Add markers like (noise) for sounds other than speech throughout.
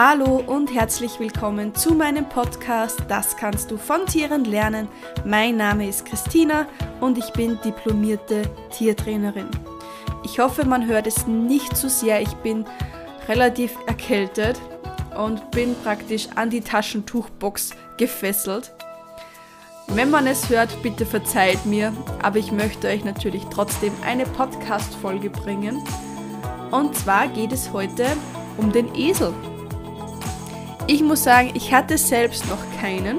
Hallo und herzlich willkommen zu meinem Podcast Das kannst du von Tieren lernen. Mein Name ist Christina und ich bin diplomierte Tiertrainerin. Ich hoffe, man hört es nicht zu sehr. Ich bin relativ erkältet und bin praktisch an die Taschentuchbox gefesselt. Wenn man es hört, bitte verzeiht mir, aber ich möchte euch natürlich trotzdem eine Podcast-Folge bringen. Und zwar geht es heute um den Esel. Ich muss sagen, ich hatte selbst noch keinen,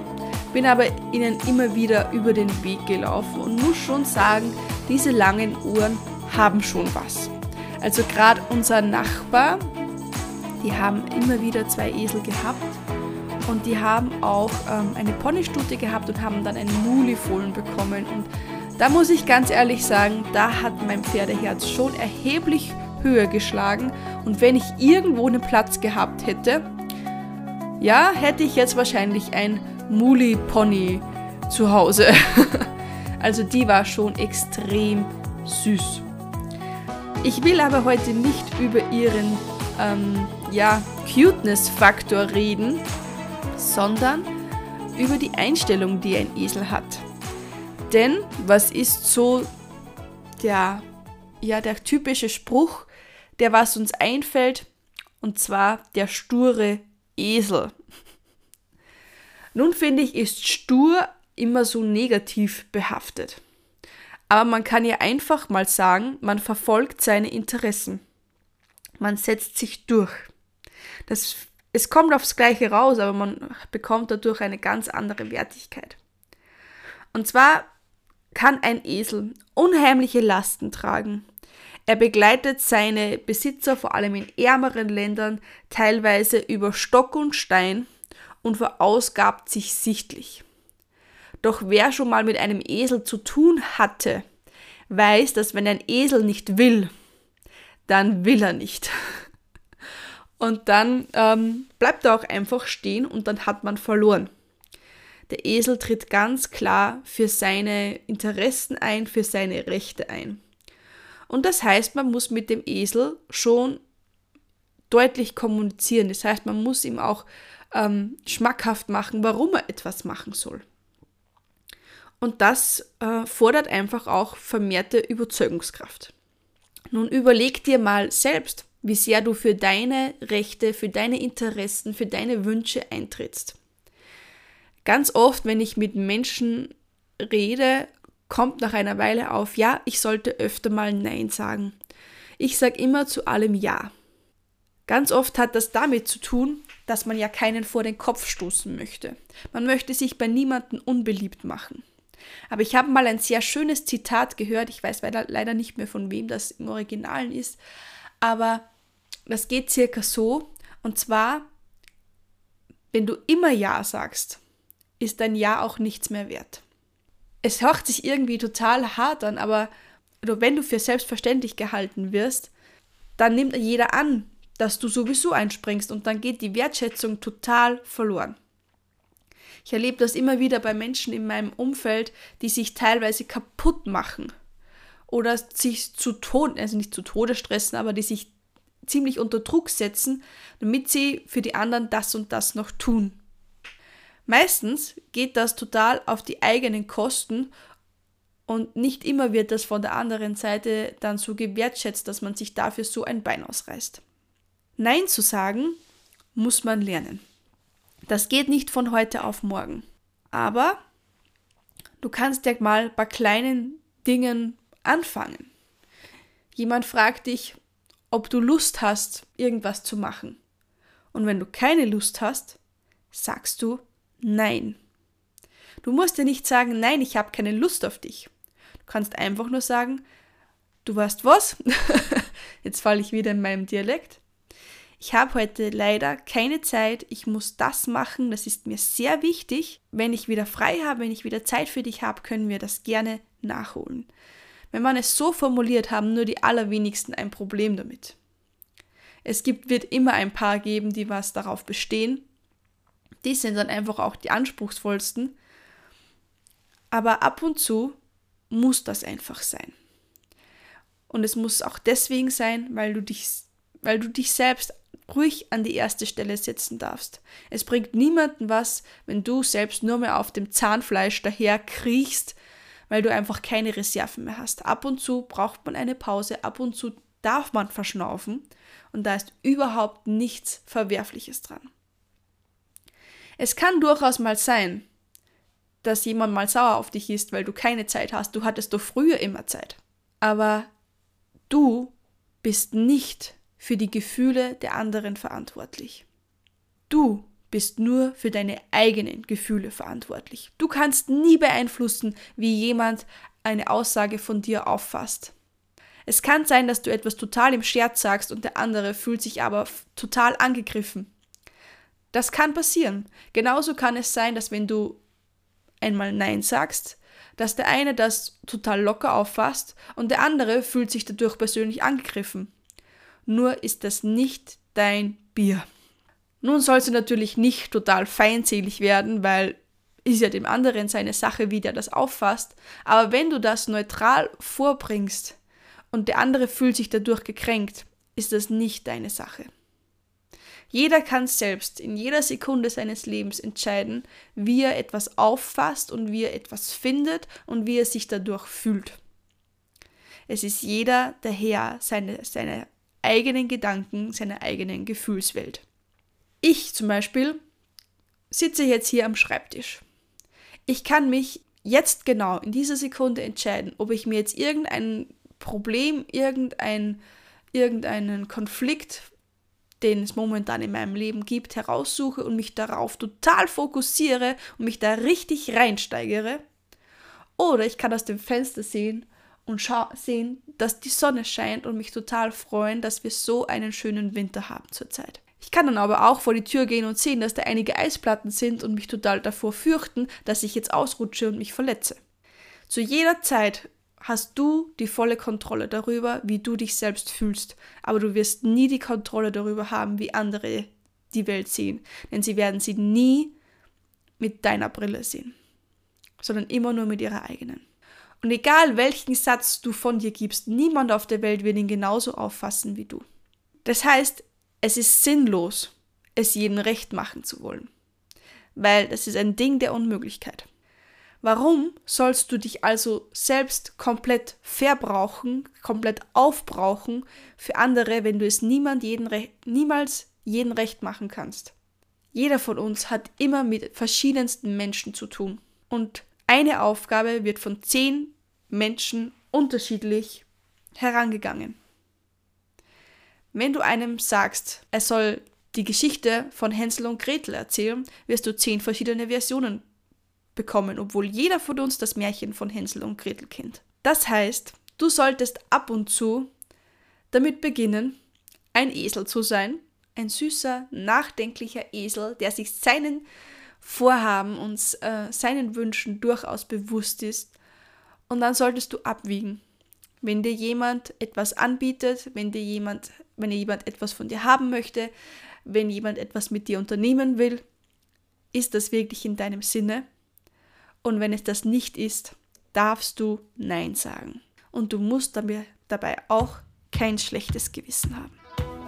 bin aber ihnen immer wieder über den Weg gelaufen und muss schon sagen, diese langen Ohren haben schon was. Also gerade unser Nachbar, die haben immer wieder zwei Esel gehabt und die haben auch ähm, eine Ponystute gehabt und haben dann einen Mulifohlen bekommen und da muss ich ganz ehrlich sagen, da hat mein Pferdeherz schon erheblich höher geschlagen und wenn ich irgendwo einen Platz gehabt hätte, ja, hätte ich jetzt wahrscheinlich ein Muli-Pony zu Hause. (laughs) also die war schon extrem süß. Ich will aber heute nicht über ihren ähm, ja, Cuteness-Faktor reden, sondern über die Einstellung, die ein Esel hat. Denn was ist so der, ja, der typische Spruch, der was uns einfällt, und zwar der sture Esel. Nun finde ich, ist stur immer so negativ behaftet. Aber man kann ja einfach mal sagen, man verfolgt seine Interessen. Man setzt sich durch. Das, es kommt aufs Gleiche raus, aber man bekommt dadurch eine ganz andere Wertigkeit. Und zwar kann ein Esel unheimliche Lasten tragen. Er begleitet seine Besitzer vor allem in ärmeren Ländern teilweise über Stock und Stein und verausgabt sich sichtlich. Doch wer schon mal mit einem Esel zu tun hatte, weiß, dass wenn ein Esel nicht will, dann will er nicht. (laughs) Und dann ähm, bleibt er auch einfach stehen und dann hat man verloren. Der Esel tritt ganz klar für seine Interessen ein, für seine Rechte ein. Und das heißt, man muss mit dem Esel schon deutlich kommunizieren. Das heißt, man muss ihm auch ähm, schmackhaft machen, warum er etwas machen soll. Und das äh, fordert einfach auch vermehrte Überzeugungskraft. Nun überleg dir mal selbst, wie sehr du für deine Rechte, für deine Interessen, für deine Wünsche eintrittst. Ganz oft, wenn ich mit Menschen rede, kommt nach einer Weile auf, ja, ich sollte öfter mal Nein sagen. Ich sage immer zu allem Ja. Ganz oft hat das damit zu tun, dass man ja keinen vor den Kopf stoßen möchte. Man möchte sich bei niemandem unbeliebt machen. Aber ich habe mal ein sehr schönes Zitat gehört, ich weiß leider nicht mehr von wem das im Originalen ist, aber das geht circa so, und zwar, wenn du immer Ja sagst, ist dein Ja auch nichts mehr wert es hört sich irgendwie total hart an, aber wenn du für selbstverständlich gehalten wirst, dann nimmt jeder an, dass du sowieso einspringst und dann geht die Wertschätzung total verloren. Ich erlebe das immer wieder bei Menschen in meinem Umfeld, die sich teilweise kaputt machen oder sich zu Tode, also nicht zu Tode stressen, aber die sich ziemlich unter Druck setzen, damit sie für die anderen das und das noch tun. Meistens geht das total auf die eigenen Kosten und nicht immer wird das von der anderen Seite dann so gewertschätzt, dass man sich dafür so ein Bein ausreißt. Nein zu sagen muss man lernen. Das geht nicht von heute auf morgen. Aber du kannst ja mal bei kleinen Dingen anfangen. Jemand fragt dich, ob du Lust hast, irgendwas zu machen. Und wenn du keine Lust hast, sagst du Nein. Du musst ja nicht sagen, nein, ich habe keine Lust auf dich. Du kannst einfach nur sagen, du weißt was? (laughs) Jetzt falle ich wieder in meinem Dialekt. Ich habe heute leider keine Zeit, ich muss das machen, das ist mir sehr wichtig. Wenn ich wieder frei habe, wenn ich wieder Zeit für dich habe, können wir das gerne nachholen. Wenn man es so formuliert, haben nur die allerwenigsten ein Problem damit. Es gibt, wird immer ein paar geben, die was darauf bestehen, die sind dann einfach auch die anspruchsvollsten. Aber ab und zu muss das einfach sein. Und es muss auch deswegen sein, weil du dich, weil du dich selbst ruhig an die erste Stelle setzen darfst. Es bringt niemanden was, wenn du selbst nur mehr auf dem Zahnfleisch daher kriechst, weil du einfach keine Reserven mehr hast. Ab und zu braucht man eine Pause, ab und zu darf man verschnaufen und da ist überhaupt nichts Verwerfliches dran. Es kann durchaus mal sein, dass jemand mal sauer auf dich ist, weil du keine Zeit hast. Du hattest doch früher immer Zeit. Aber du bist nicht für die Gefühle der anderen verantwortlich. Du bist nur für deine eigenen Gefühle verantwortlich. Du kannst nie beeinflussen, wie jemand eine Aussage von dir auffasst. Es kann sein, dass du etwas total im Scherz sagst und der andere fühlt sich aber total angegriffen. Das kann passieren. Genauso kann es sein, dass wenn du einmal Nein sagst, dass der eine das total locker auffasst und der andere fühlt sich dadurch persönlich angegriffen. Nur ist das nicht dein Bier. Nun soll sie natürlich nicht total feindselig werden, weil ist ja dem anderen seine Sache, wie der das auffasst. Aber wenn du das neutral vorbringst und der andere fühlt sich dadurch gekränkt, ist das nicht deine Sache. Jeder kann selbst in jeder Sekunde seines Lebens entscheiden, wie er etwas auffasst und wie er etwas findet und wie er sich dadurch fühlt. Es ist jeder der Herr seine, seine eigenen Gedanken, seiner eigenen Gefühlswelt. Ich zum Beispiel sitze jetzt hier am Schreibtisch. Ich kann mich jetzt genau in dieser Sekunde entscheiden, ob ich mir jetzt irgendein Problem, irgendein, irgendeinen Konflikt den es momentan in meinem Leben gibt, heraussuche und mich darauf total fokussiere und mich da richtig reinsteigere. Oder ich kann aus dem Fenster sehen und sehen, dass die Sonne scheint und mich total freuen, dass wir so einen schönen Winter haben zurzeit. Ich kann dann aber auch vor die Tür gehen und sehen, dass da einige Eisplatten sind und mich total davor fürchten, dass ich jetzt ausrutsche und mich verletze. Zu jeder Zeit hast du die volle Kontrolle darüber, wie du dich selbst fühlst, aber du wirst nie die Kontrolle darüber haben, wie andere die Welt sehen, denn sie werden sie nie mit deiner Brille sehen, sondern immer nur mit ihrer eigenen. Und egal welchen Satz du von dir gibst, niemand auf der Welt wird ihn genauso auffassen wie du. Das heißt, es ist sinnlos, es jedem recht machen zu wollen, weil das ist ein Ding der Unmöglichkeit. Warum sollst du dich also selbst komplett verbrauchen, komplett aufbrauchen für andere, wenn du es niemand jeden niemals jeden recht machen kannst? Jeder von uns hat immer mit verschiedensten Menschen zu tun. Und eine Aufgabe wird von zehn Menschen unterschiedlich herangegangen. Wenn du einem sagst, er soll die Geschichte von Hänsel und Gretel erzählen, wirst du zehn verschiedene Versionen bekommen, obwohl jeder von uns das Märchen von Hänsel und Gretel kennt. Das heißt, du solltest ab und zu damit beginnen, ein Esel zu sein, ein süßer, nachdenklicher Esel, der sich seinen Vorhaben und äh, seinen Wünschen durchaus bewusst ist. Und dann solltest du abwiegen. Wenn dir jemand etwas anbietet, wenn dir jemand, wenn jemand etwas von dir haben möchte, wenn jemand etwas mit dir unternehmen will, ist das wirklich in deinem Sinne? Und wenn es das nicht ist, darfst du Nein sagen. Und du musst dabei auch kein schlechtes Gewissen haben.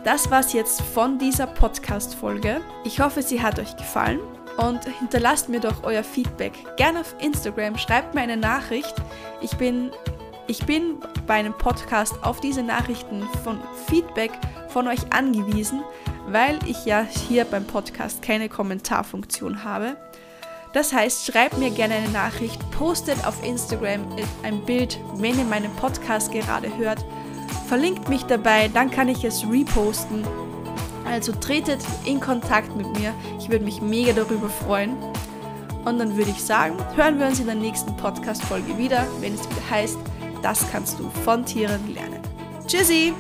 Das war's jetzt von dieser Podcast-Folge. Ich hoffe, sie hat euch gefallen und hinterlasst mir doch euer Feedback. Gerne auf Instagram, schreibt mir eine Nachricht. Ich bin, ich bin bei einem Podcast auf diese Nachrichten von Feedback von euch angewiesen, weil ich ja hier beim Podcast keine Kommentarfunktion habe. Das heißt, schreibt mir gerne eine Nachricht, postet auf Instagram ein Bild, wenn ihr meinen Podcast gerade hört. Verlinkt mich dabei, dann kann ich es reposten. Also tretet in Kontakt mit mir. Ich würde mich mega darüber freuen. Und dann würde ich sagen, hören wir uns in der nächsten Podcast-Folge wieder, wenn es wieder heißt, das kannst du von Tieren lernen. Tschüssi!